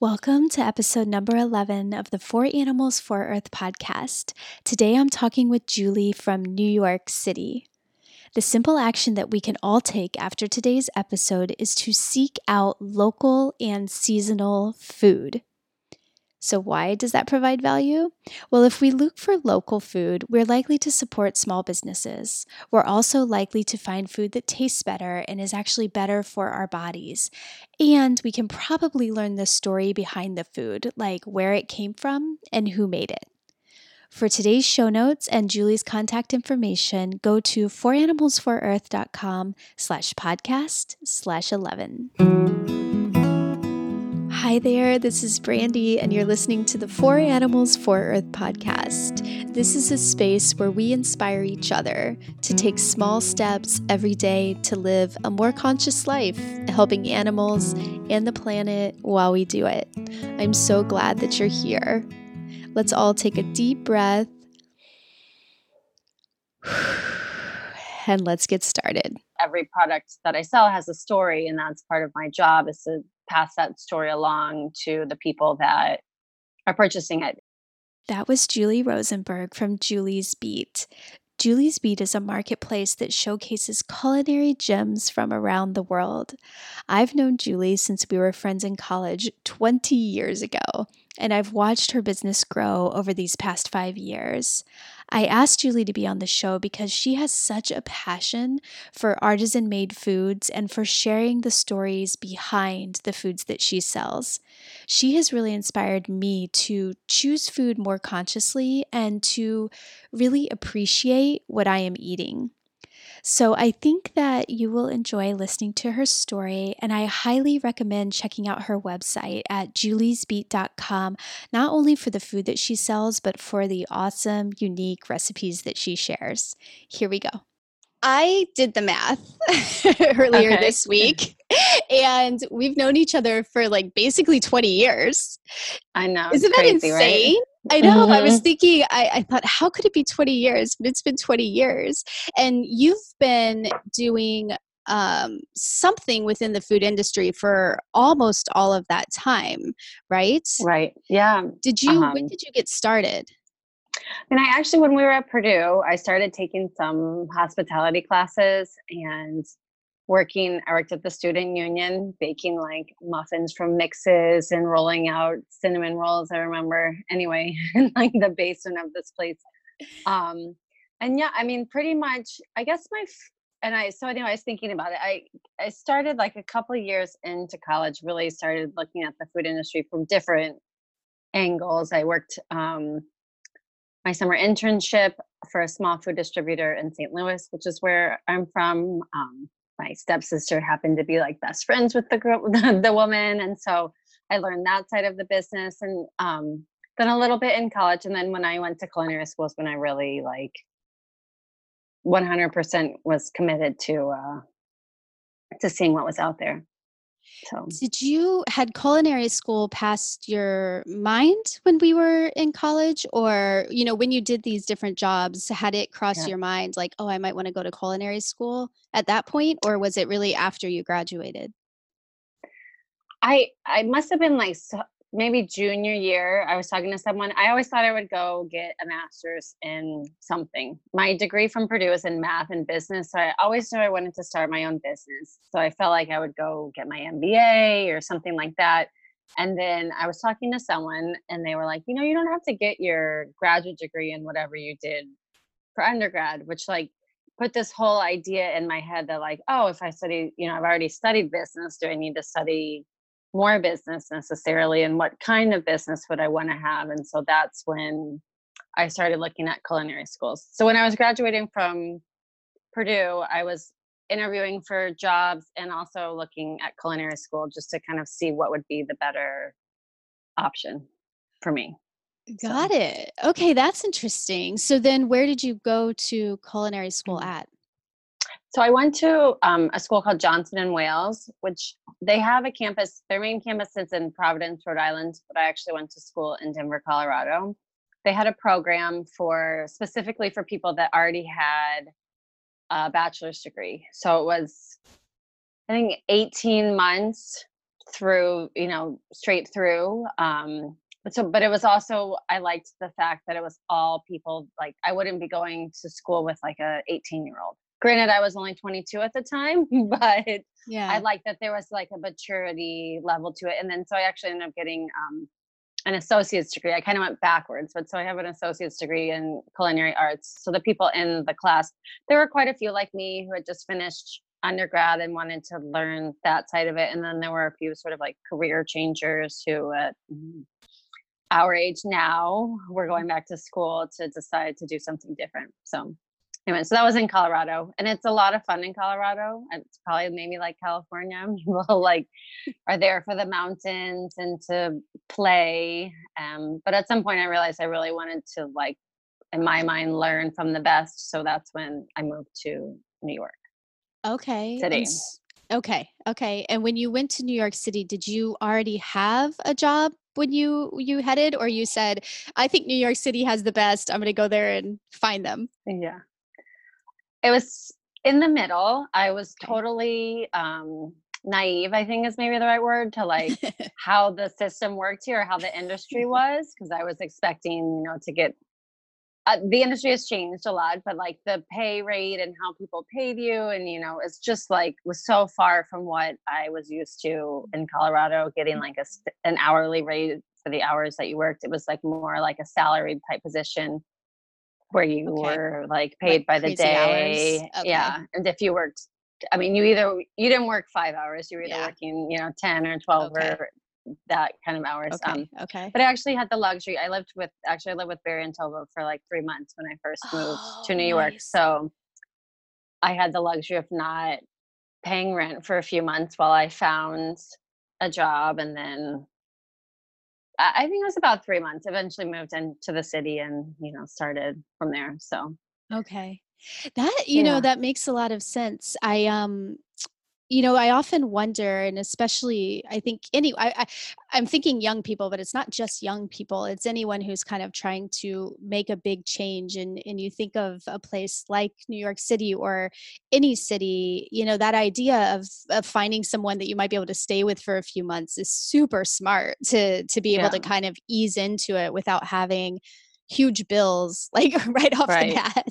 Welcome to episode number 11 of the For Animals for Earth podcast. Today I'm talking with Julie from New York City. The simple action that we can all take after today's episode is to seek out local and seasonal food. So, why does that provide value? Well, if we look for local food, we're likely to support small businesses. We're also likely to find food that tastes better and is actually better for our bodies. And we can probably learn the story behind the food, like where it came from and who made it. For today's show notes and Julie's contact information, go to foranimalsforearth.com slash podcast slash 11. Hi there, this is Brandy, and you're listening to the For Animals for Earth podcast. This is a space where we inspire each other to take small steps every day to live a more conscious life, helping animals and the planet while we do it. I'm so glad that you're here. Let's all take a deep breath and let's get started. Every product that I sell has a story, and that's part of my job is to pass that story along to the people that are purchasing it. That was Julie Rosenberg from Julie's Beat. Julie's Beat is a marketplace that showcases culinary gems from around the world. I've known Julie since we were friends in college 20 years ago, and I've watched her business grow over these past five years. I asked Julie to be on the show because she has such a passion for artisan made foods and for sharing the stories behind the foods that she sells. She has really inspired me to choose food more consciously and to really appreciate what I am eating. So I think that you will enjoy listening to her story, and I highly recommend checking out her website at juliesbeat.com, not only for the food that she sells, but for the awesome, unique recipes that she shares. Here we go. I did the math earlier okay. this week, and we've known each other for like basically 20 years. I know. Isn't that insane? Right? I know. Mm-hmm. I was mm-hmm. thinking, I, I thought, how could it be 20 years? But it's been 20 years. And you've been doing um, something within the food industry for almost all of that time, right? Right. Yeah. Did you, um, when did you get started? And I actually, when we were at Purdue, I started taking some hospitality classes and working i worked at the student union baking like muffins from mixes and rolling out cinnamon rolls i remember anyway in like the basement of this place um and yeah i mean pretty much i guess my and i so anyway i was thinking about it i i started like a couple years into college really started looking at the food industry from different angles i worked um my summer internship for a small food distributor in St. Louis, which is where I'm from. Um, my stepsister happened to be like best friends with the girl, the, the woman, and so I learned that side of the business, and um, then a little bit in college, and then when I went to culinary schools when I really like 100% was committed to uh, to seeing what was out there. So, did you had culinary school past your mind when we were in college, or you know, when you did these different jobs, had it crossed yeah. your mind like, oh, I might want to go to culinary school at that point, or was it really after you graduated? I I must have been like so, maybe junior year, I was talking to someone. I always thought I would go get a master's in something. My degree from Purdue is in math and business. So I always knew I wanted to start my own business. So I felt like I would go get my MBA or something like that. And then I was talking to someone and they were like, you know, you don't have to get your graduate degree in whatever you did for undergrad, which like put this whole idea in my head that like, oh, if I study, you know, I've already studied business, do I need to study more business necessarily and what kind of business would I want to have. And so that's when I started looking at culinary schools. So when I was graduating from Purdue, I was interviewing for jobs and also looking at culinary school just to kind of see what would be the better option for me. Got so. it. Okay, that's interesting. So then where did you go to culinary school mm. at? So I went to um, a school called Johnson and Wales, which they have a campus. Their main campus is in Providence, Rhode Island, but I actually went to school in Denver, Colorado. They had a program for specifically for people that already had a bachelor's degree. So it was, I think, 18 months through, you know, straight through. Um, but so, but it was also I liked the fact that it was all people. Like I wouldn't be going to school with like a 18 year old. Granted, I was only 22 at the time, but yeah I liked that there was like a maturity level to it. And then so I actually ended up getting um, an associate's degree. I kind of went backwards, but so I have an associate's degree in culinary arts. So the people in the class, there were quite a few like me who had just finished undergrad and wanted to learn that side of it. And then there were a few sort of like career changers who at our age now were going back to school to decide to do something different. So anyway, so that was in Colorado, and it's a lot of fun in Colorado. It's probably maybe like California. People like are there for the mountains and to play. Um, but at some point, I realized I really wanted to like, in my mind, learn from the best. So that's when I moved to New York Okay. City. okay. Okay. And when you went to New York City, did you already have a job when you you headed or you said, "I think New York City has the best. I'm going to go there and find them." Yeah. It was in the middle. I was totally um, naive, I think is maybe the right word, to like how the system worked here, how the industry was, because I was expecting, you know, to get uh, the industry has changed a lot, but like the pay rate and how people paid you, and you know, it's just like was so far from what I was used to in Colorado, getting like a an hourly rate for the hours that you worked. It was like more like a salaried type position where you Okay. were like Like paid by the day. Okay. Yeah, and if you worked, I mean, you either you didn't work five hours, you were either Yeah. working, you know, ten or twelve Okay. or that kind of hours. Okay. Um, Okay. but I actually had the luxury. I lived with actually I lived with Barry and Tova for like three months when I first moved to Oh, New York. So I had the luxury of not paying rent for a few months while I found a job, and then I, think it was about three months. Eventually moved into the city, and you know started from there. So Okay. That, you know, that makes a lot of sense. I um you know, I often wonder, and especially I think any I, I I'm thinking young people, but it's not just young people. It's anyone who's kind of trying to make a big change. And and you think of a place like New York City or any city, you know, that idea of of finding someone that you might be able to stay with for a few months is super smart to to be able yeah, to kind of ease into it without having huge bills like right off the right. bat.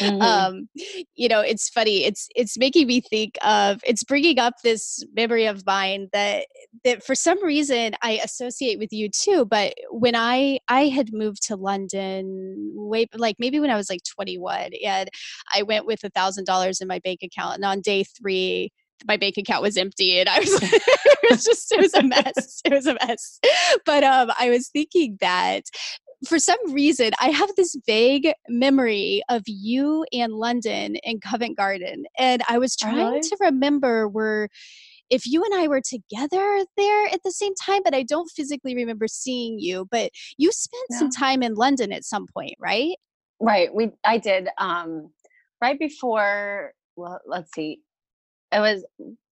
Hmm um you know it's funny it's it's making me think of it's bringing up this memory of mine that that for some reason i associate with you too but when i i had moved to london way like maybe when i was like 21 and i went with a thousand dollars in my bank account and on day three my bank account was empty and i was it was just it was a mess it was a mess. But um i was thinking that for some reason, I have this vague memory of you and London in Covent Garden. And I was Oh, trying really? to remember where if you and I were together there at the same time, but I don't physically remember seeing you. But you spent some time in London at some point, right? Right. We I did um right before well, let's see. It was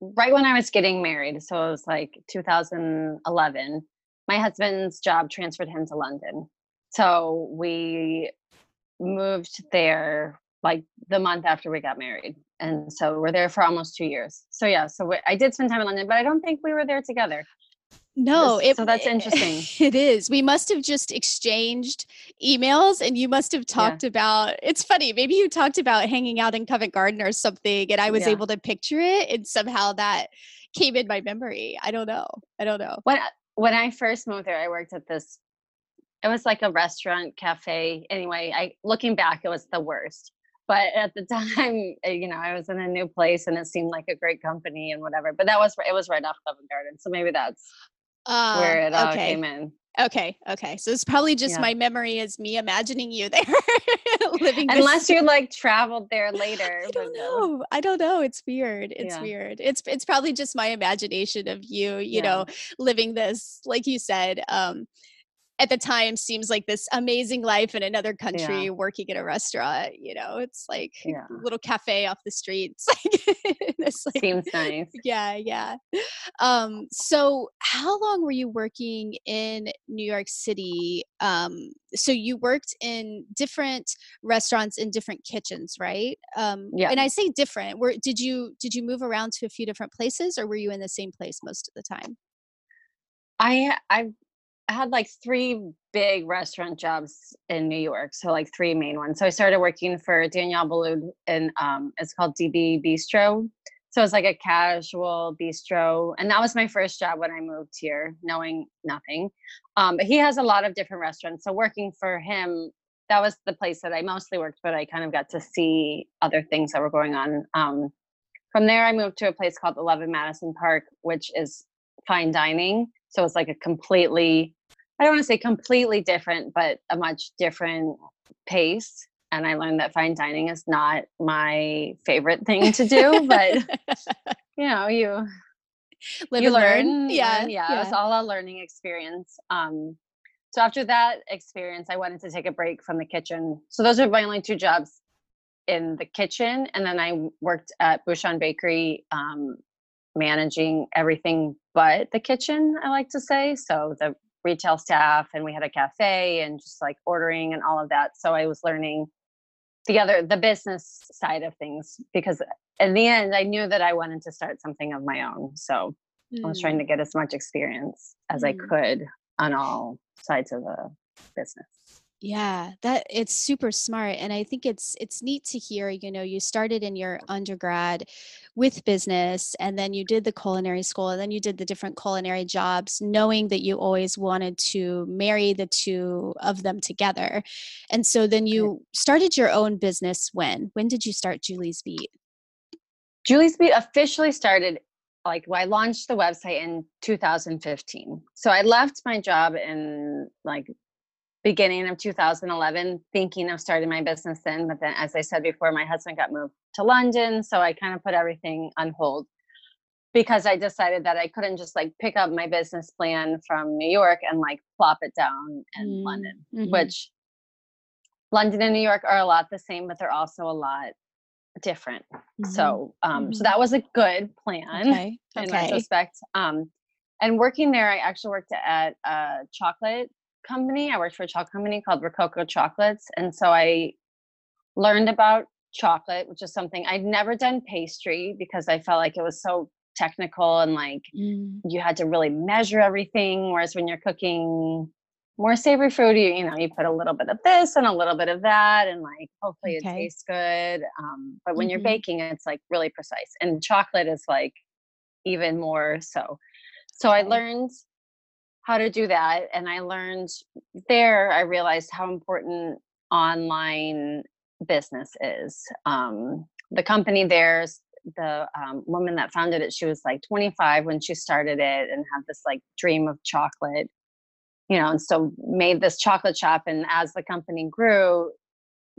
right when I was getting married. So it was like 2011. My husband's job transferred him to London. So we moved there like the month after we got married. And so we're there for almost 2 years. So yeah, so we, I did spend time in London, but I don't think we were there together. No, it so that's interesting. it is. We must have just exchanged emails and you must have Yeah. talked about it's funny, maybe you talked about hanging out in Covent Garden or something and I was Yeah. able to picture it and somehow that came in my memory. I don't know. I don't know. When when I first moved there, I worked at this it was like a restaurant cafe anyway i looking back it was the worst but at the time uh, you know i was in a new place and it seemed like a great company and whatever but that was it was right off covent garden so maybe that's Uh where it all okay. came in Okay. Okay. So it's probably just yeah my memory is me imagining you there living this unless you like traveled there later I don't know. I don't know. It's weird. It's yeah weird. It's it's probably just my imagination of you, you yeah know, living this, like you said, um, at the time seems like this amazing life in another yeah country, working at a restaurant. You know, it's like a little cafe off the streets. It's like seems nice yeah, yeah. Um, so how long were you working in New York City? Um, so you worked in different restaurants in different kitchens, right? Um, yeah and I say different. Were did you did you move around to a few different places or were you in the same place most of the time? I I've had like three big restaurant jobs in New York, so like three main ones. So I started working for Daniel Boulud and um, it's called DB Bistro. So it's like a casual bistro, and that was my first job when I moved here, knowing nothing. Um, but he has a lot of different restaurants, so working for him, that was the place that I mostly worked. But I kind of got to see other things that were going on. Um, from there, I moved to a place called Eleven Madison Park, which is fine dining. So it's like a completely I don't want to say completely different, but a much different pace. And I learned that fine dining is not my favorite thing to do, but you know, you Live you learn, learn. Yeah. learn. Yeah, it was all a learning experience. Um, so after that experience, I wanted to take a break from the kitchen. So those are my only two jobs in the kitchen, and then I worked at Bouchon Bakery, um, managing everything but the kitchen. I like to say so the retail staff and we had a cafe and just like ordering and all of that. So I was learning the other the business side of things because in the end I knew that I wanted to start something of my own. So I was trying Mm, to get as much experience as I mm. could on all sides of the business. Yeah, that it's super smart and I think it's it's neat to hear, you know, you started in your undergrad with business and then you did the culinary school and then you did the different culinary jobs knowing that you always wanted to marry the two of them together. And so then you started your own business when? When did you start Julie's Beat? Julie's Beat officially started like well, I launched the website in 2015. So I left my job in like beginning of 2011 thinking of starting my business then but then as i said before my husband got moved to london so i kind of put everything on hold because i decided that i couldn't just like pick up my business plan from new york and like plop it down in Mm, london mhm, which london and new york are a lot the same but they're also a lot different mhm, so um so mhm. that was a good plan Okay. in Okay. retrospect. Um, and working there, I actually worked at a chocolate company. I worked for a chocolate company called Rococo Chocolates, and so I learned about chocolate, which is something I'd never done pastry because I felt like it was so technical and like Mm, you had to really measure everything. Whereas when you're cooking more savory food, you you know you put a little bit of this and a little bit of that, and like hopefully it tastes good. Um, but when you're Mhm. baking, it's like really precise, and chocolate is like even more so. So I learned how to do that, and I learned there. I realized how important online business is. Um, the company there's the um, woman that founded it. She was like 25 when she started it, and had this like dream of chocolate, you know, and so made this chocolate shop. And as the company grew,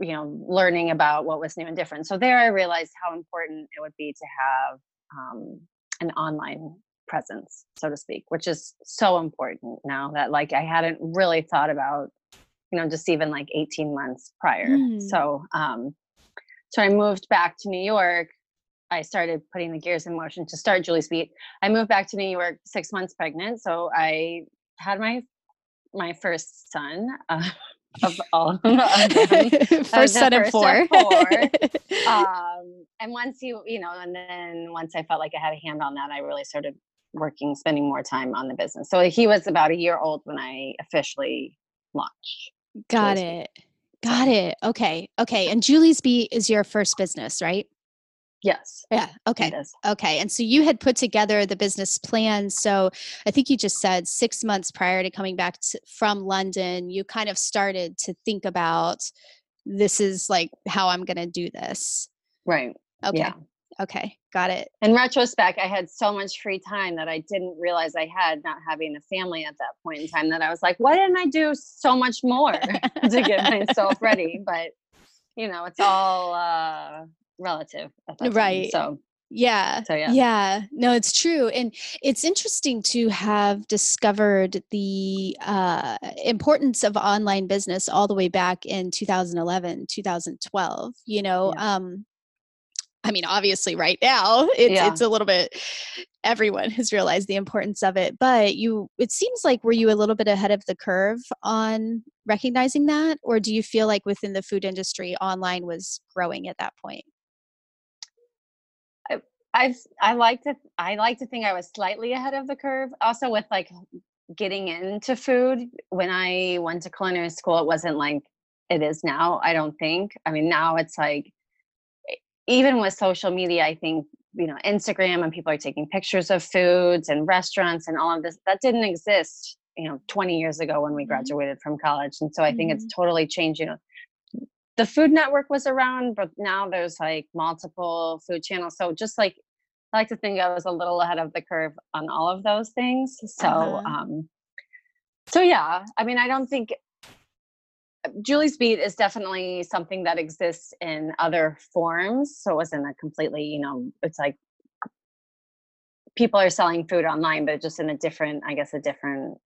you know, learning about what was new and different. So there, I realized how important it would be to have um, an online presence, so to speak, which is so important now that like I hadn't really thought about, you know, just even like 18 months prior. Mm, So, um, so I moved back to New York. I started putting the gears in motion to start Julie's Beat. I moved back to New York six months pregnant, so I had my my first son uh, of all of them. Uh, First son of four. four. Um, and once you, you know, and then once I felt like I had a hand on that, I really started working, spending more time on the business. So he was about a year old when I officially launched Got Julie's it. Got it. Okay. Okay. And Julie's Beat is your first business, right? yes, Yeah. Okay. Okay. And so you had put together the business plan. So I think you just said six months prior to coming back to, from London, you kind of started to think about this is like how I'm going to do this. Right. Okay. Yeah. Okay. Got it. In retrospect, I had so much free time that I didn't realize I had not having a family at that point in time that I was like, why didn't I do so much more to get myself ready? But you know, it's all uh relative at that time. Right. So Yeah. so yeah. Yeah. No, it's true. And it's interesting to have discovered the uh, importance of online business all the way back in 2011, 2012. You know, Yeah. um, I mean, obviously, right now it's Yeah. it's a little bit. Everyone has realized the importance of it, but you. It seems like were you a little bit ahead of the curve on recognizing that, or do you feel like within the food industry, online was growing at that point? I I've I like to I like to think I was slightly ahead of the curve. Also with like getting into food when I went to culinary school. It wasn't like it is now. I don't think. I mean, now it's like even with social media, I think you know Instagram and people are taking pictures of foods and restaurants and all of this that didn't exist you know 20 years ago when we mm-hmm. graduated from college and so i think mm-hmm. it's totally changed you know the food network was around but now there's like multiple food channels so just like i like to think i was a little ahead of the curve on all of those things so uh-huh. um so yeah i mean i don't think julie's Beat is definitely something that exists in other forms so it wasn't a completely you know it's like people are selling food online but just in a different i guess a different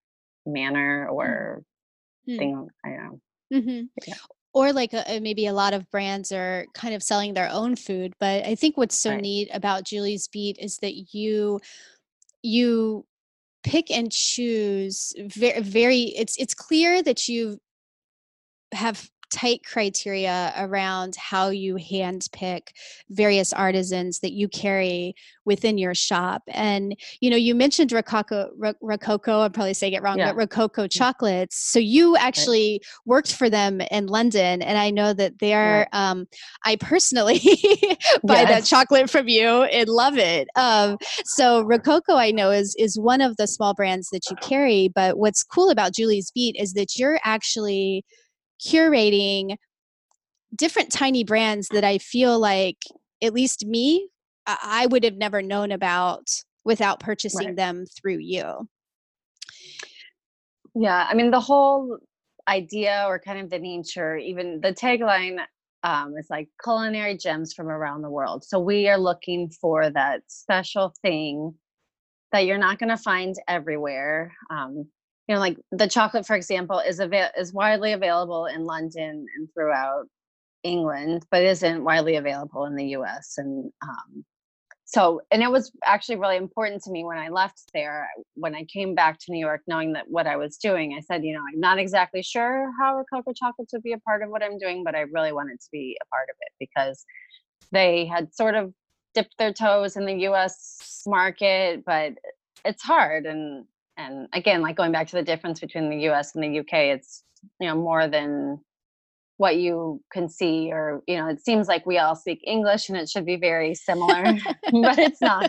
manner mm. or mm. thing. I don't know. Mm-hmm. Yeah. Or like a, maybe a lot of brands are kind of selling their own food, but I think what's so right. neat about Julie's Beat is that you you pick and choose very very it's it's clear that you have tight criteria around how you handpick various artisans that you carry within your shop. And you know, you mentioned Rococo, Rococo. I'm probably saying it wrong, yeah. but Rococo chocolates. So you actually worked for them in London, and I know that they're. Right. Um, I personally buy yes. that chocolate from you and love it. Um, so Rococo, I know, is is one of the small brands that you carry. But what's cool about Julie's Beet is that you're actually curating different tiny brands that I feel like, at least me, I would have never known about without purchasing right. them through you. Yeah, I mean, the whole idea or kind of the nature, even the tagline um, is like culinary gems from around the world. So we are looking for that special thing that you're not going to find everywhere. Um, you know like the chocolate for example is avail- is widely available in london and throughout england but isn't widely available in the us and um, so and it was actually really important to me when i left there when i came back to new york knowing that what i was doing i said you know i'm not exactly sure how cocoa chocolates would be a part of what i'm doing but i really wanted to be a part of it because they had sort of dipped their toes in the us market but it's hard and and again like going back to the difference between the us and the uk it's you know more than what you can see or you know it seems like we all speak english and it should be very similar but it's not.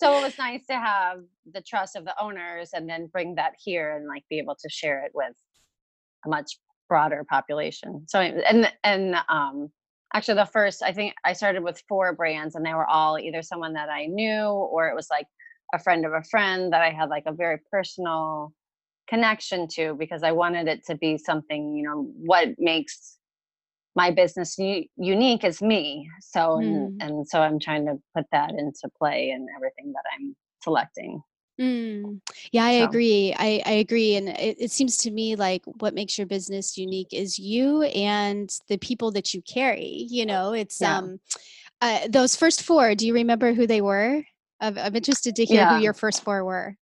So it was nice to have the trust of the owners and then bring that here and like be able to share it with a much broader population. So and and um actually the first i think i started with four brands and they were all either someone that i knew or it was like a friend of a friend that I had like a very personal connection to because I wanted it to be something, you know, what makes my business u- unique is me. So, mm. and, and so I'm trying to put that into play in everything that I'm selecting. Mm. Yeah, I so. agree. I, I agree. And it, it seems to me like what makes your business unique is you and the people that you carry. You know, it's yeah. um uh, those first four. Do you remember who they were? I'm, I'm interested to hear yeah. who your first four were.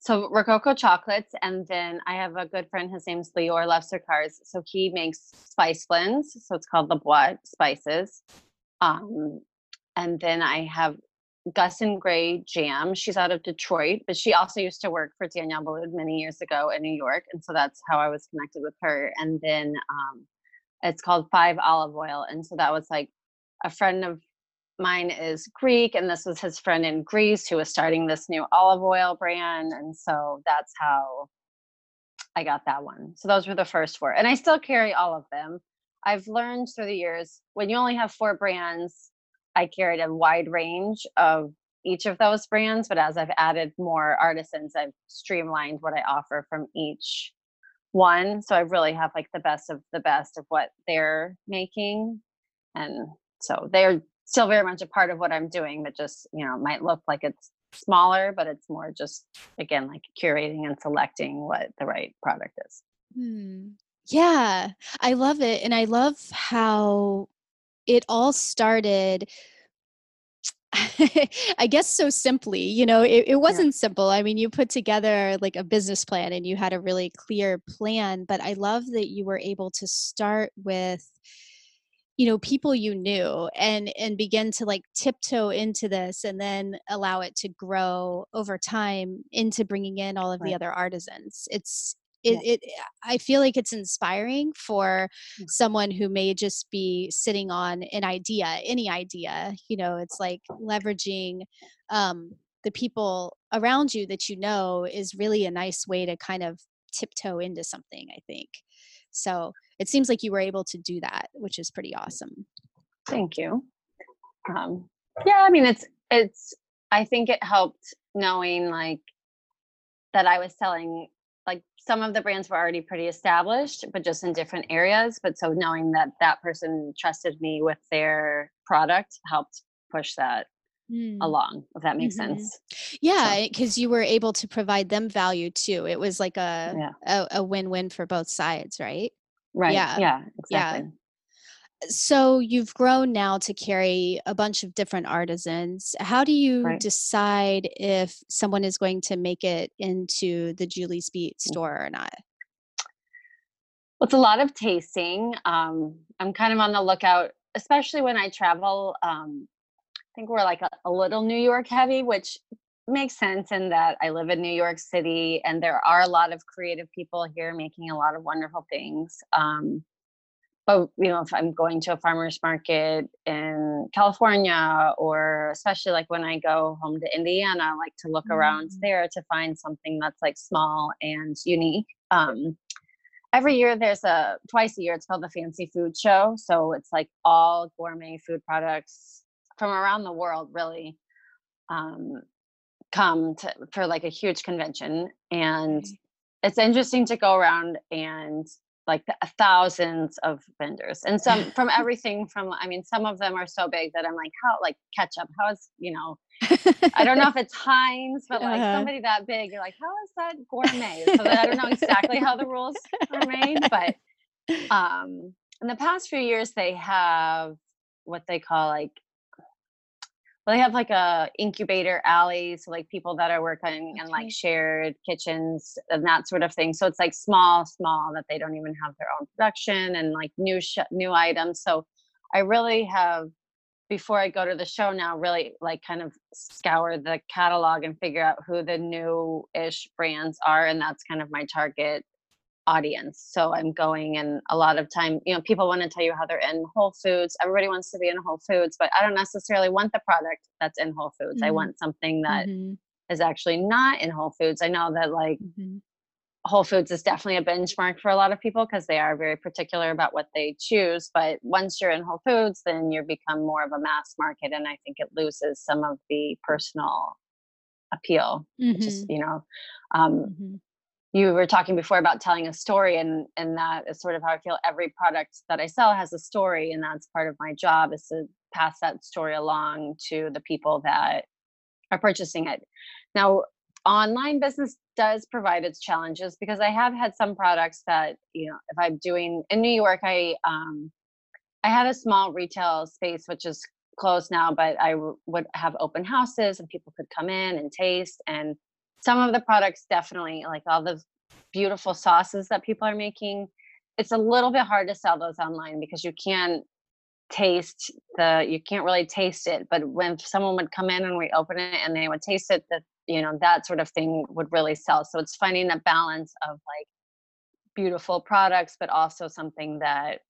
So Rococo chocolates, and then I have a good friend. His name's Lior Lev Sercarz. So he makes spice blends. So it's called the Boîte spices. Um, and then I have Gus and Gray Jam. She's out of Detroit, but she also used to work for Daniel Boulud many years ago in New York, and so that's how I was connected with her. And then um, it's called Five Olive Oil, and so that was like a friend of mine is Greek, and this was his friend in Greece who was starting this new olive oil brand. And so that's how I got that one. So those were the first four. And I still carry all of them. I've learned through the years when you only have four brands, I carried a wide range of each of those brands. But as I've added more artisans, I've streamlined what I offer from each one. So I really have like the best of the best of what they're making. And so they're still very much a part of what I'm doing, but just, you know, might look like it's smaller, but it's more just, again, like curating and selecting what the right product is. Hmm. Yeah, I love it. And I love how it all started. I guess so simply, you know, it, it wasn't yeah. simple. I mean, you put together like a business plan and you had a really clear plan, but I love that you were able to start with you know people you knew and and begin to like tiptoe into this and then allow it to grow over time into bringing in all of right. the other artisans it's it, yeah. it i feel like it's inspiring for mm. someone who may just be sitting on an idea any idea you know it's like leveraging um the people around you that you know is really a nice way to kind of tiptoe into something i think so it seems like you were able to do that, which is pretty awesome. Thank you. Um, yeah, I mean, it's, it's, I think it helped knowing like that I was selling like some of the brands were already pretty established, but just in different areas. But so knowing that that person trusted me with their product helped push that mm. along, if that makes mm-hmm. sense. Yeah, because so. you were able to provide them value too. It was like a, yeah. a, a win-win for both sides, right? Right. Yeah. Yeah. Exactly. Yeah. So you've grown now to carry a bunch of different artisans. How do you right. decide if someone is going to make it into the Julie's Beat mm. store or not? Well, it's a lot of tasting. Um, I'm kind of on the lookout, especially when I travel. Um, think we're like a, a little New York heavy, which makes sense in that I live in New York City and there are a lot of creative people here making a lot of wonderful things. Um, but you know, if I'm going to a farmer's market in California, or especially like when I go home to Indiana, I like to look mm-hmm. around mm. there to find something that's like small and unique. Um, every year there's a twice a year. It's called the Fancy Food Show, so it's like all gourmet food products from around the world, really. Um, come to for like a huge convention and mm-hmm. it's interesting to go around and like the, thousands of vendors and some from everything from i mean some of them are so big that i'm like how like ketchup how is you know i don't know if it's heinz but like uh-huh. somebody that big you're like how is that gourmet so that i don't know exactly how the rules are made but um in the past few years they have what they call like well, they have like a incubator alley, so like people that are working in like shared kitchens and that sort of thing. So it's like small, small that they don't even have their own production and like new sh- new items. So I really have before I go to the show now, really like kind of scour the catalog and figure out who the new ish brands are, and that's kind of my target audience. So I'm going and a lot of time, you know, people want to tell you how they're in Whole Foods. Everybody wants to be in Whole Foods, but I don't necessarily want the product that's in Whole Foods. Mm-hmm. I want something that mm-hmm. is actually not in Whole Foods. I know that like mm-hmm. Whole Foods is definitely a benchmark for a lot of people because they are very particular about what they choose. But once you're in Whole Foods, then you become more of a mass market. And I think it loses some of the personal appeal, is, mm-hmm. you know, um, mm-hmm you were talking before about telling a story and and that is sort of how i feel every product that i sell has a story and that's part of my job is to pass that story along to the people that are purchasing it. Now online business does provide its challenges because i have had some products that you know if i'm doing in new york i um i had a small retail space which is closed now but I w- would have open houses and people could come in and taste and some of the products definitely like all the beautiful sauces that people are making it's a little bit hard to sell those online because you can't taste the you can't really taste it but when someone would come in and we open it and they would taste it that you know that sort of thing would really sell so it's finding a balance of like beautiful products but also something that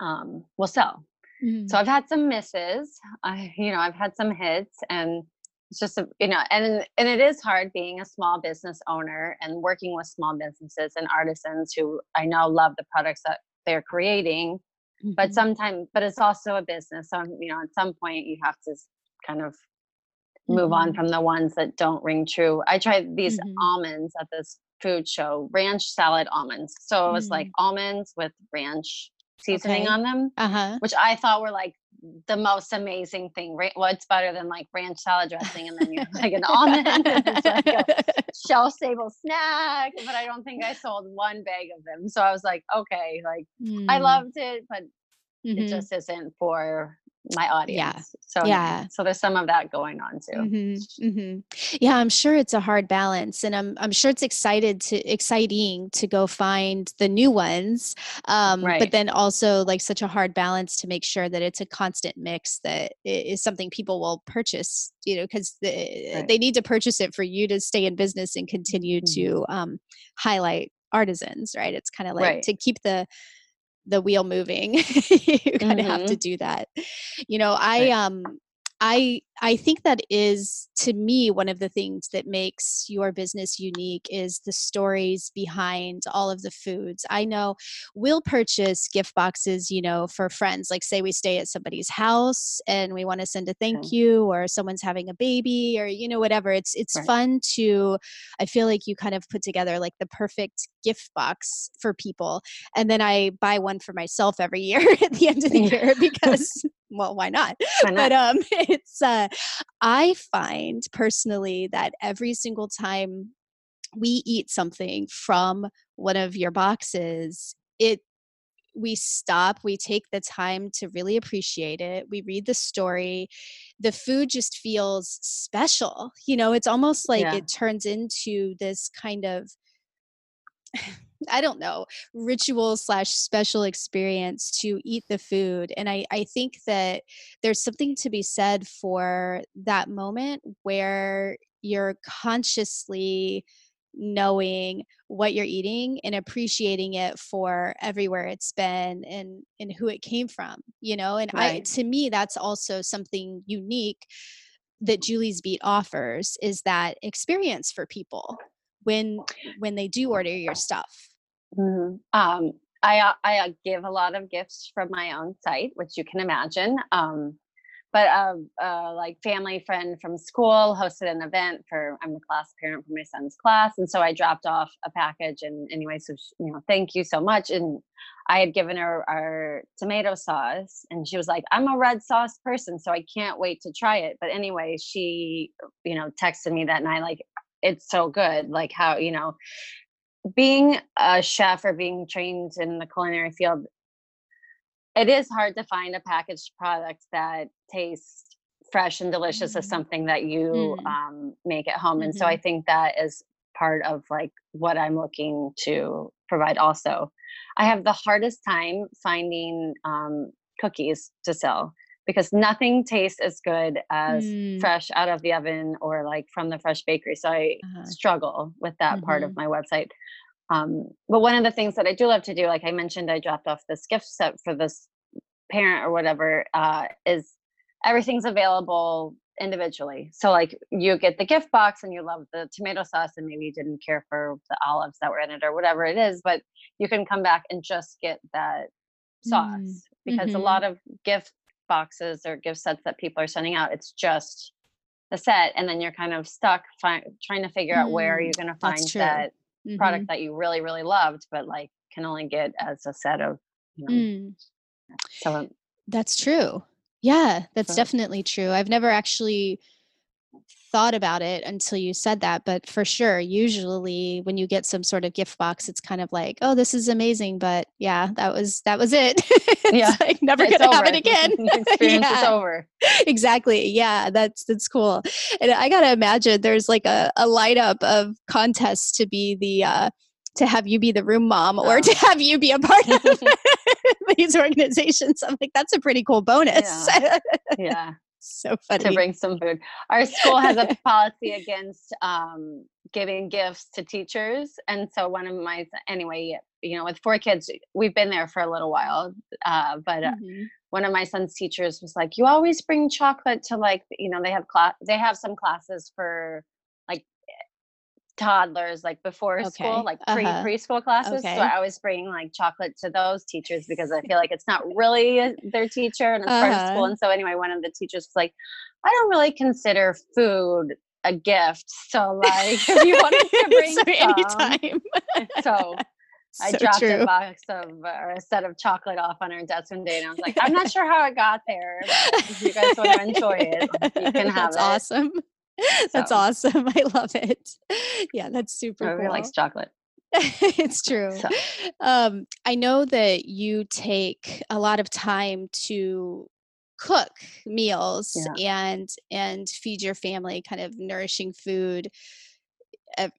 um, will sell mm-hmm. so i've had some misses i you know i've had some hits and it's just a, you know and and it is hard being a small business owner and working with small businesses and artisans who i know love the products that they're creating mm-hmm. but sometimes but it's also a business so you know at some point you have to kind of move mm-hmm. on from the ones that don't ring true i tried these mm-hmm. almonds at this food show ranch salad almonds so it was like mm. almonds with ranch seasoning okay. on them uh-huh. which i thought were like the most amazing thing. Right? Well, it's better than like ranch salad dressing, and then you like an almond. it's like a shelf stable snack. But I don't think I sold one bag of them. So I was like, okay, like mm. I loved it, but mm-hmm. it just isn't for my audience. So yeah, so there's some of that going on too. Mm-hmm, mm-hmm. Yeah, I'm sure it's a hard balance, and I'm I'm sure it's excited to exciting to go find the new ones, um, right. but then also like such a hard balance to make sure that it's a constant mix that is something people will purchase. You know, because the, right. they need to purchase it for you to stay in business and continue mm-hmm. to um, highlight artisans. Right? It's kind of like right. to keep the the wheel moving you kind of mm-hmm. have to mm-hmm. do that you know i um I I think that is to me one of the things that makes your business unique is the stories behind all of the foods. I know we'll purchase gift boxes, you know, for friends. Like say we stay at somebody's house and we want to send a thank okay. you or someone's having a baby or you know whatever. It's it's right. fun to I feel like you kind of put together like the perfect gift box for people. And then I buy one for myself every year at the end of the year because well, why not? Why not? But um it's uh I find personally that every single time we eat something from one of your boxes, it we stop, we take the time to really appreciate it. We read the story. The food just feels special. You know, it's almost like yeah. it turns into this kind of I don't know, ritual slash special experience to eat the food. And I, I think that there's something to be said for that moment where you're consciously knowing what you're eating and appreciating it for everywhere it's been and and who it came from you know and right. i to me that's also something unique that julie's beet offers is that experience for people when when they do order your stuff? Mm-hmm. Um, I uh, I uh, give a lot of gifts from my own site, which you can imagine. Um, but uh, uh, like family friend from school hosted an event for I'm a class parent for my son's class, and so I dropped off a package. And anyway, so she, you know, thank you so much. And I had given her our tomato sauce, and she was like, "I'm a red sauce person, so I can't wait to try it." But anyway, she you know texted me that night like it's so good like how you know being a chef or being trained in the culinary field it is hard to find a packaged product that tastes fresh and delicious mm-hmm. as something that you mm. um, make at home and mm-hmm. so i mm-hmm. think that is part of like what i'm looking to provide also i have the hardest time finding um, cookies to sell because nothing tastes as good as mm. fresh out of the oven or like from the fresh bakery. So I uh-huh. struggle with that mm-hmm. part of mm-hmm. my website. Um, but one of the things that I do love to do, like I mentioned, I dropped off this gift set for this parent or whatever, uh, is everything's available individually. So like you get the gift box and you love the tomato sauce and maybe you didn't care for the olives that were in it or whatever it is, but you can come back and just get that sauce mm. because mm-hmm. a lot of gift boxes or gift sets that people are sending out. It's just the set, and then you're kind of stuck fi- trying to figure out where you're mm, going to find that mm-hmm. product that you really, really loved, but like can only get as a set of, you know. Mm. So um that's true. Yeah, that's so. definitely true. I've never actually thought about it until you said that but for sure usually when you get some sort of gift box it's kind of like oh this is amazing but yeah that was that was it yeah like never it's gonna over. have it again experience yeah. is over exactly yeah that's that's cool and i gotta imagine there's like a, a light up of contests to be the uh to have you be the room mom or oh. to have you be a part of these organizations. I'm like, that's a pretty cool bonus. Yeah. yeah so funny to bring some food. Our school has a policy against um, giving gifts to teachers, and so one of my anyway, you know, with four kids, we've been there for a little while, uh, but. Uh, mm-hmm. one of my son's teachers was like, "You always bring chocolate to like, you know, they have class, they have some classes for toddlers like before okay. school like pre uh-huh. preschool classes okay. so i always bring like chocolate to those teachers because i feel like it's not really their teacher and it's uh-huh. part of school uh-huh. and so anyway one of the teachers was like i don't really consider food a gift so like if you wanted to bring so anytime so I dropped true. a box of or a set of chocolate off on our desk one day, and I was like, "I'm not sure how it got there. if you guys want to enjoy it, you can have it. That's it." Awesome. that's so. awesome. I love it. Yeah, that's super Everybody cool. likes chocolate. it's true. So. Um, I know that you take a lot of time to cook meals Yeah. and and feed your family kind of nourishing food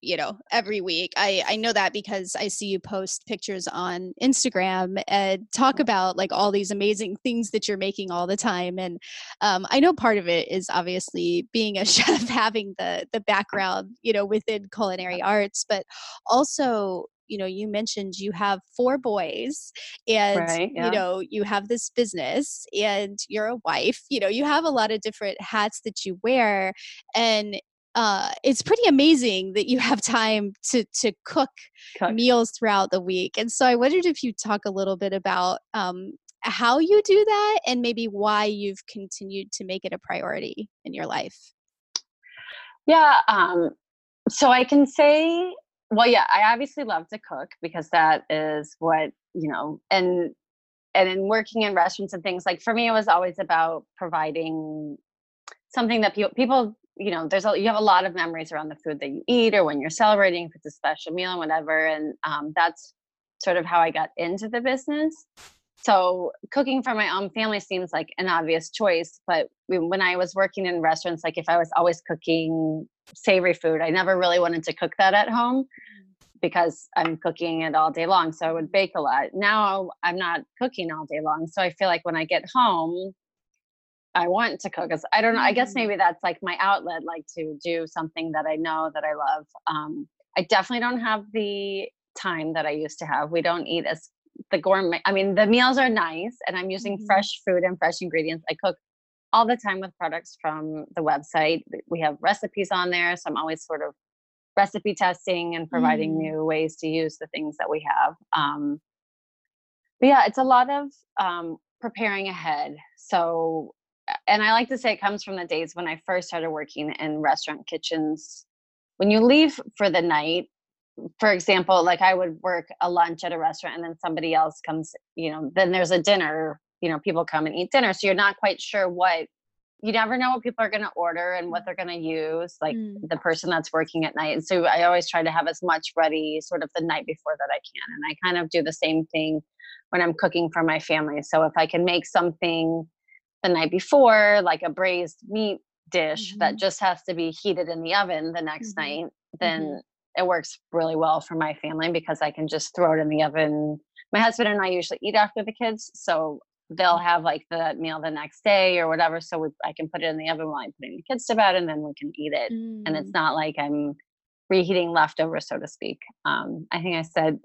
you know every week. I i know that because i see you post pictures on instagram and talk about like all these amazing things that you're making all the time and um, i know part of it is obviously being a chef having the the background you know within culinary arts but also you know you mentioned you have four boys and Right. you know you have this business and you're a wife you know you have a lot of different hats that you wear and uh, it's pretty amazing that you have time to to cook Cook. meals throughout the week. And so I wondered if you talk a little bit about um, how you do that and maybe why you've continued to make it a priority in your life. Yeah. Um, so I can say, well, yeah, I obviously love to cook because that is what, you know, and and in working in restaurants and things, like for me, it was always about providing something that people people, you know, there's a you have a lot of memories around the food that you eat or when you're celebrating, if it's a special meal and whatever. And um, that's sort of how I got into the business. So cooking for my own family seems like an obvious choice, but when when I was working in restaurants, like if I was always cooking savory food, I never really wanted to cook that at home because I'm cooking it all day long. So I would bake a lot. Now I'm not cooking all day long. So I feel like when I get home, I want to cook. I don't know. I guess Mm, maybe that's like my outlet, like to do something that I know that I love. Um, I definitely don't have the time that I used to have. We don't eat as the gourmet. I mean, the meals are nice and I'm using mhm, fresh food and fresh ingredients. I cook all the time with products from the website. We have recipes on there. So I'm always sort of recipe testing and providing mm, new ways to use the things that we have. Um, but yeah, it's a lot of um, preparing ahead. So, and I like to say it comes from the days when I first started working in restaurant kitchens. When you leave for the night, for example, like I would work a lunch at a restaurant and then somebody else comes, you know, then there's a dinner, you know, people come and eat dinner. So you're not quite sure what, you never know what people are going to order and what they're going to use, like mm, the person that's working at night. And so I always try to have as much ready sort of the night before that I can. And I kind of do the same thing when I'm cooking for my family. So if I can make something the night before, like a braised meat dish that mhm, just has to be heated in the oven the next mhm, night, mhm, then it works really well for my family because I can just throw it in the oven. My husband and I usually eat after the kids, so they'll have like the meal the next day or whatever. So we, I can put it in the oven while I'm putting the kids to bed, and then we can eat it. And it's mm, not like I'm reheating leftovers, so to speak. Um, I think I said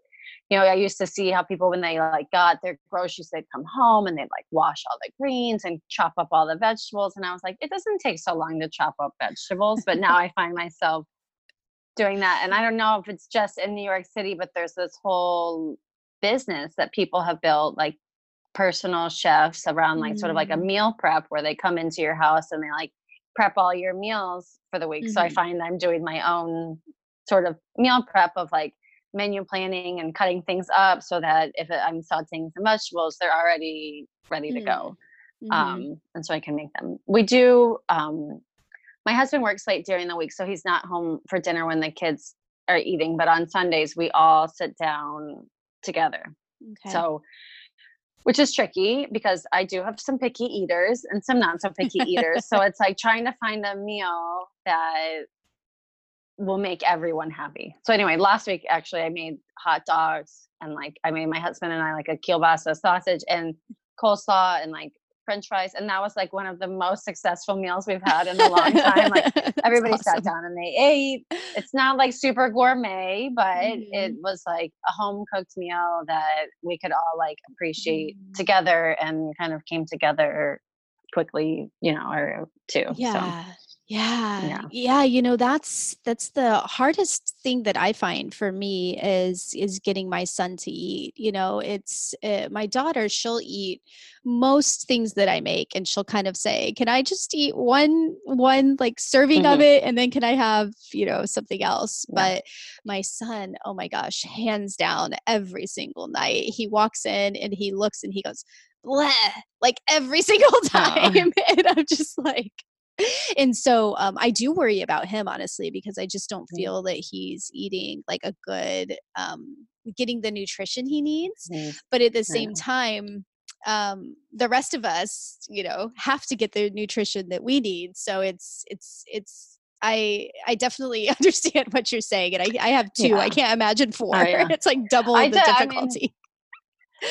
you know, I used to see how people when they like got their groceries, they'd come home and they'd like wash all the greens and chop up all the vegetables. And I was like, it doesn't take so long to chop up vegetables. But now I find myself doing that. And I don't know if it's just in New York City, but there's this whole business that people have built, like personal chefs around like sort of like a mm, meal prep where they come into your house and they like prep all your meals for the week. So I mhm, find I'm doing my own sort of meal prep of like menu planning and cutting things up so that if I'm sauteing some vegetables, they're already ready to mm, go. mhm, Um, and so I can make them. We do. Um, my husband works late during the week, so he's not home for dinner when the kids are eating. But on Sundays, we all sit down together. okay. So which is tricky because I do have some picky eaters and some not so picky eaters. So it's like trying to find a meal that will make everyone happy. So anyway, last week actually I made hot dogs and like I made my husband and I like a kielbasa sausage and coleslaw and like french fries and that was like one of the most successful meals we've had in a long time. Like everybody sat down and they ate. It's not like super gourmet, but it Mhm, was like a home cooked meal that we could all like appreciate mhm. together and kind of came together quickly, you know, or two. So Yeah. Yeah. you know, that's that's the hardest thing that I find for me is is getting my son to eat. You know, it's uh, my daughter, she'll eat most things that I make and she'll kind of say, "Can I just eat one one like serving of hmm it and then can I have, you know, something else?" Yeah. But my son, oh my gosh, hands down every single night. He walks in and he looks and he goes, Bleh, like every single time. Oh, And I'm just like, and so um, I do worry about him honestly because I just don't mm, feel that he's eating like a good um, getting the nutrition he needs. needs. But at the same know. time, um, the rest of us, you know, have to get the nutrition that we need. So it's it's it's I I definitely understand what you're saying, and I I have two. Yeah. I can't imagine four. Oh, yeah. It's like double I the difficulty. I mean,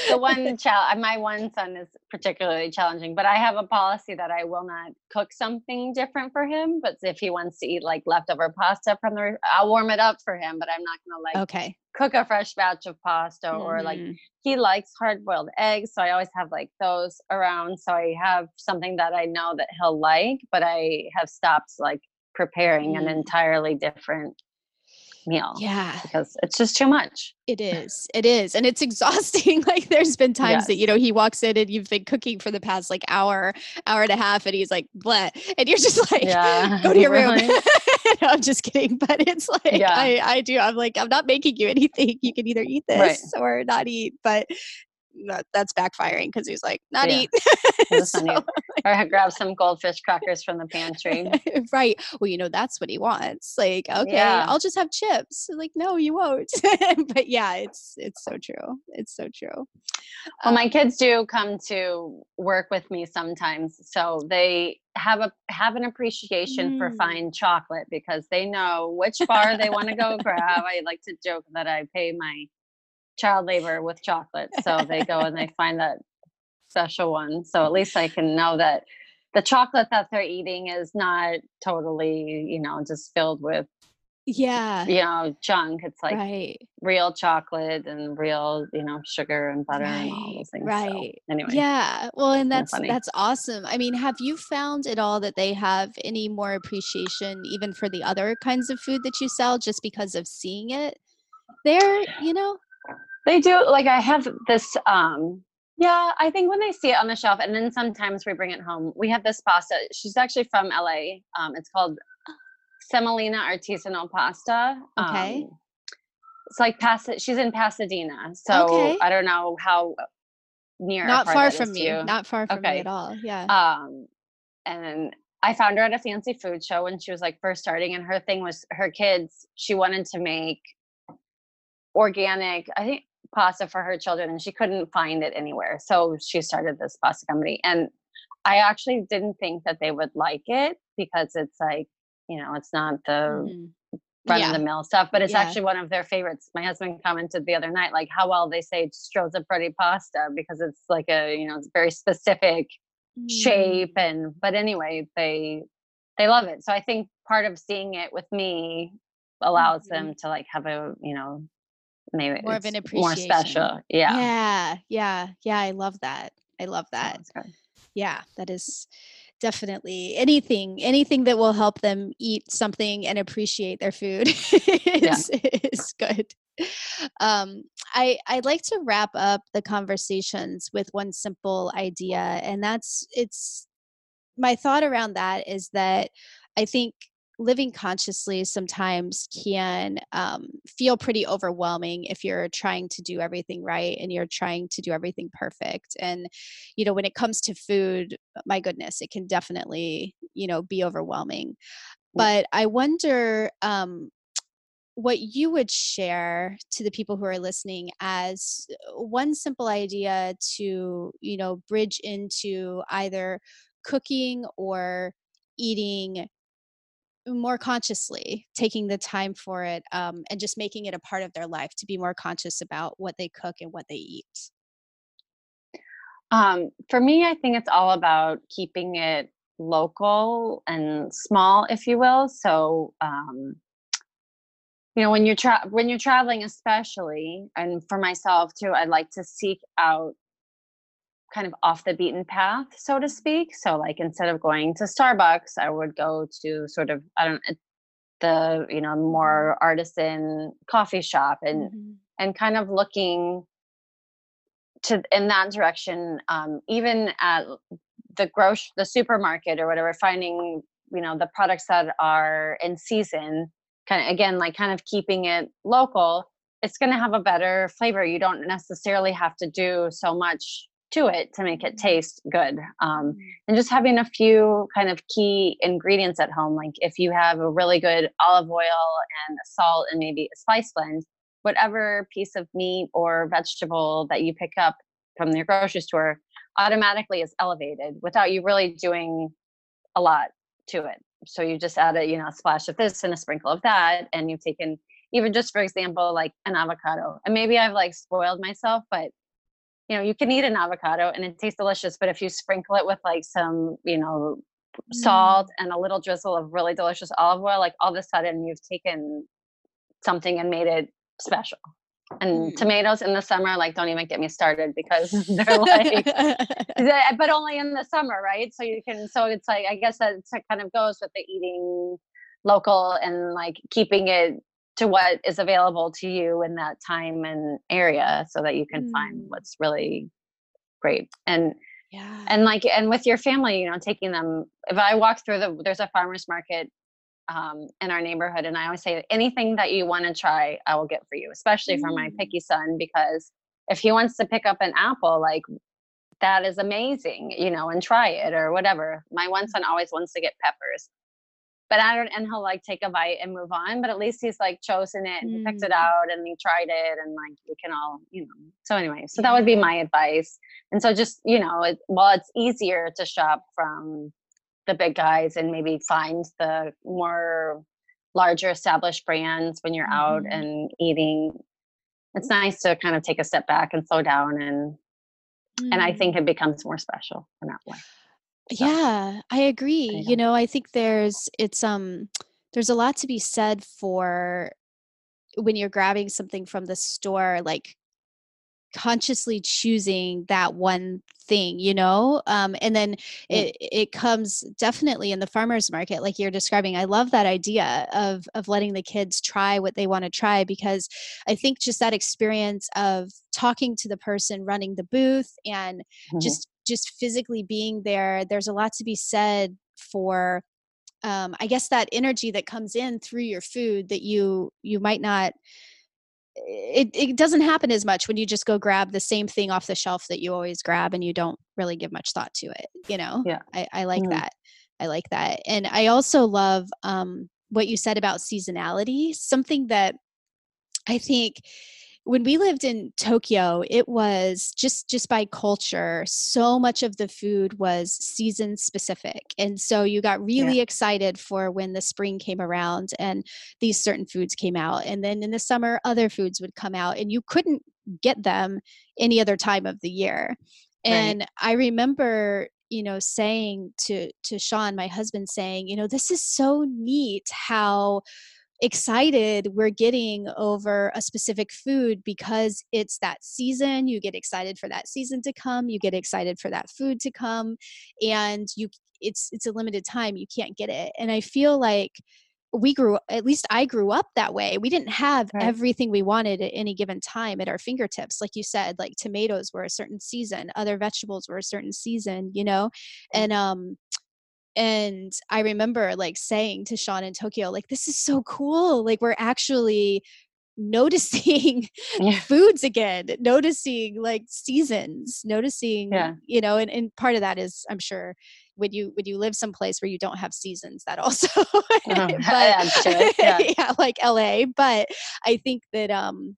the one child, my one son is particularly challenging, but I have a policy that I will not cook something different for him. But if he wants to eat like leftover pasta from the, I'll warm it up for him. But I'm not gonna like okay cook a fresh batch of pasta mm. or like mm-hmm. he likes hard boiled eggs, so I always have like those around. So I have something that I know that he'll like, but I have stopped like preparing mm. an entirely different meal. Yeah. Because it's just too much. It is. It is. And it's exhausting. like there's been times yes. that, you know, he walks in and you've been cooking for the past like hour, hour and a half, and he's like, bleh. And you're just like, yeah. go to your room. no, I'm just kidding. But it's like yeah. I, I do. I'm like, I'm not making you anything. You can either eat this right. or not eat. But that's backfiring because he's like, not yeah. eat. so, or grab some goldfish crackers from the pantry. right. Well, you know, that's what he wants. Like, okay, yeah. I'll just have chips. Like, no, you won't. but yeah, it's it's so true. It's so true. Well, um, my kids do come to work with me sometimes. So they have a have an appreciation mm. for fine chocolate because they know which bar they want to go grab. I like to joke that I pay my child labor with chocolate. So they go and they find that special one. So at least I can know that the chocolate that they're eating is not totally, you know, just filled with yeah you know junk it's like right. real chocolate and real you know sugar and butter right. and all those things right so, anyway yeah well and that's that's awesome i mean have you found at all that they have any more appreciation even for the other kinds of food that you sell just because of seeing it there you know they do like I have this um yeah, I think when they see it on the shelf and then sometimes we bring it home. We have this pasta. She's actually from LA. Um it's called Semolina artisanal pasta. Okay. Um, it's like pasta she's in Pasadena. So okay. I don't know how near Not far from you. Not far from okay. me at all. Yeah. Um and I found her at a fancy food show when she was like first starting and her thing was her kids she wanted to make organic i think pasta for her children and she couldn't find it anywhere. So she started this pasta company. And I actually didn't think that they would like it because it's like, you know, it's not the mm-hmm. run of the mill stuff, but it's yeah. actually one of their favorites. My husband commented the other night, like how well they say strozzapreti pasta because it's like a, you know, it's very specific mm-hmm. shape. And, but anyway, they, they love it. So I think part of seeing it with me allows mm-hmm. them to like have a, you know, maybe more of an appreciation. More special. Yeah. Yeah. Yeah. Yeah. I love that. I love that. Yeah. That is definitely anything anything that will help them eat something and appreciate their food is, yeah. is good um, I I like to wrap up the conversations with one simple idea, and that's it's my thought around that is that I think living consciously sometimes can um, feel pretty overwhelming if you're trying to do everything right and you're trying to do everything perfect. And you know when it comes to food my goodness it can definitely you know be overwhelming. But i wonder um, what you would share to the people who are listening as one simple idea to you know bridge into either cooking or eating more consciously taking the time for it um, and just making it a part of their life to be more conscious about what they cook and what they eat. Um, for me i think it's all about keeping it local and small if you will so um, you know when you're tra- when you're traveling especially and for myself too i like to seek out kind of off the beaten path, so to speak. So like instead of going to Starbucks, I would go to sort of I don't the you know more artisan coffee shop and mm-hmm. and kind of looking to in that direction. Um, even at the grocery, the supermarket or whatever, finding you know the products that are in season. Kind of again, like kind of keeping it local. It's going to have a better flavor. You don't necessarily have to do so much to it to make it taste good. Um, mm-hmm. and just having a few kind of key ingredients at home, like if you have a really good olive oil and salt and maybe a spice blend, whatever piece of meat or vegetable that you pick up from your grocery store, automatically is elevated without you really doing a lot to it. So you just add a, you know, a splash of this and a sprinkle of that. And you've taken even just for example, like an avocado. And maybe I've like spoiled myself, but you know, you can eat an avocado and it tastes delicious. But if you sprinkle it with like some, you know, salt mm. and a little drizzle of really delicious olive oil, like all of a sudden you've taken something and made it special. And mm. tomatoes in the summer, like, don't even get me started because they're like, but only in the summer, right? So you can, so it's like, I guess that kind of goes with the eating local and like keeping it to what is available to you in that time and area so that you can mm. find what's really great. And yeah. And like and with your family, you know, taking them if I walk through the there's a farmers market um, in our neighborhood and I always say anything that you want to try, I will get for you, especially mm. for my mm. picky son because if he wants to pick up an apple, like that is amazing, you know, and try it or whatever. My one son always wants to get peppers but I don't, and he'll like take a bite and move on. But at least he's like chosen it and mm. he picked it mm. out and he tried it and like we can all, you know. So anyway, so yeah. that would be my advice. And so just, you know, it, well, it's easier to shop from the big guys and maybe find the more larger established brands when you're mm. out mm-hmm. and eating. It's nice to kind of take a step back and slow down and mm. and I mm. think it becomes more special in that way. So, yeah, I agree. You know, I think there's it's um there's a lot to be said for when you're grabbing something from the store like consciously choosing that one thing you know um, and then it it comes definitely in the farmers market like you're describing i love that idea of of letting the kids try what they want to try because i think just that experience of talking to the person running the booth and mm-hmm. just just physically being there there's a lot to be said for um, i guess that energy that comes in through your food that you you might not it, it doesn't happen as much when you just go grab the same thing off the shelf that you always grab and you don't really give much thought to it you know? Yeah. I, I like mm. that. I like that. And i also love um, what you said about seasonality something that i think when we lived in Tokyo, it was just just by culture, so much of the food was season specific. And so you got really yeah. excited for when the spring came around and these certain foods came out. And then in the summer other foods would come out and you couldn't get them any other time of the year. And right. I remember you know saying to to Sean my husband saying you know this is so neat how excited we're getting over a specific food because it's that season you get excited for that season to come you get excited for that food to come and you it's it's a limited time you can't get it and i feel like we grew at least i grew up that way we didn't have right. everything we wanted at any given time at our fingertips like you said like tomatoes were a certain season other vegetables were a certain season you know and um and i remember like saying to sean in tokyo like this is so cool like we're actually noticing yeah. foods again noticing like seasons noticing yeah. you know and, and part of that is i'm sure when you when you live someplace where you don't have seasons that also oh, but, yeah. yeah like la but i think that um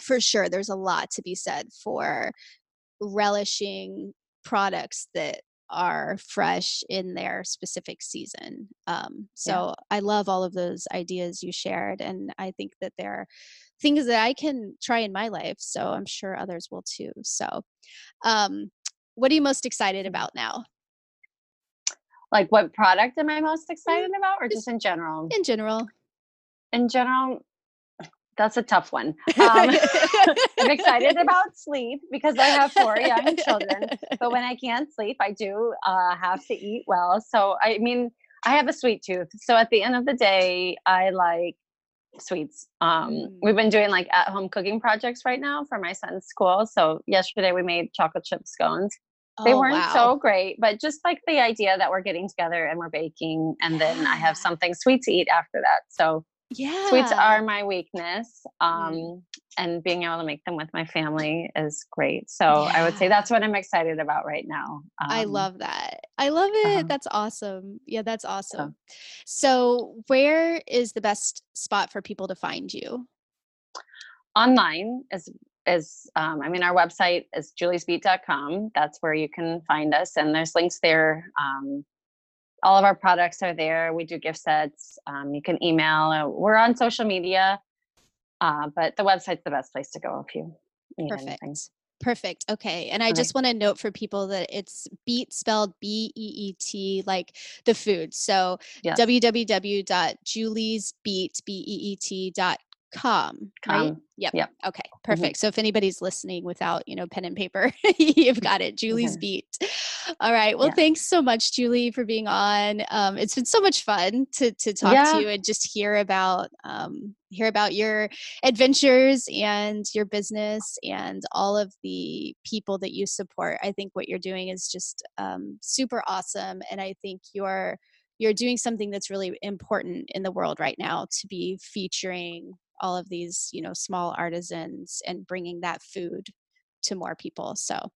for sure there's a lot to be said for relishing products that are fresh in their specific season. Um, so yeah. I love all of those ideas you shared, and I think that they're things that I can try in my life. So I'm sure others will too. So, um, what are you most excited about now? Like, what product am I most mm, excited about, or just in general? In general. In general, that's a tough one. Um, I'm excited about sleep because I have four young children. But when I can't sleep, I do uh, have to eat well. So, I mean, I have a sweet tooth. So at the end of the day, I like sweets. Um, mm. We've been doing like at home cooking projects right now for my son's school. So yesterday we made chocolate chip scones. They oh, weren't wow. so great, but just like the idea that we're getting together and we're baking, and then I have something sweet to eat after that. So yeah sweets are my weakness um mm. and being able to make them with my family is great so yeah. i would say that's what i'm excited about right now um, i love that i love it uh-huh. that's awesome yeah that's awesome so where is the best spot for people to find you online is is, um, I mean, our website is juliesbeet.com. That's where you can find us, and there's links there. Um, all of our products are there. We do gift sets. Um, you can email. Uh, we're on social media, uh, but the website's the best place to go if you need Perfect. anything. Perfect. Okay. And I just want to note for people that it's beet spelled B E E T, like the food. So Yes. www.juliesbeet, B E E T dot com, right? Yep. Yep. Okay. Perfect. So if anybody's listening without, you know, pen and paper, you've got it. Julie's Mhm. Beet. All right. Well, Yeah. thanks so much, Julie, for being on. Um, it's been so much fun to to talk Yeah. to you and just hear about um, hear about your adventures and your business and all of the people that you support. I think what you're doing is just um, super awesome, and I think you're you're doing something that's really important in the world right now to be featuring all of these you know small artisans and bringing that food to more people. So,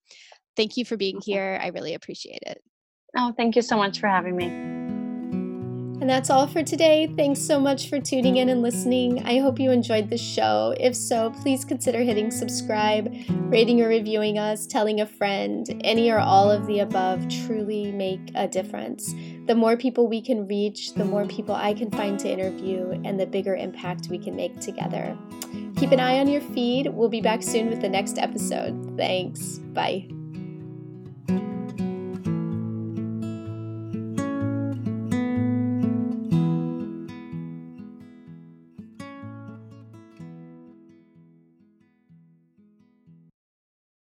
thank you for being mm-hmm. here. I really appreciate it. Oh, thank you so much for having me. And that's all for today. Thanks so much for tuning in and listening. I hope you enjoyed the show. If so, please consider hitting subscribe, rating or reviewing us, telling a friend. Any or all of the above truly make a difference. The more people we can reach, the more people I can find to interview, and the bigger impact we can make together. Keep an eye on your feed. We'll be back soon with the next episode. Thanks. Bye.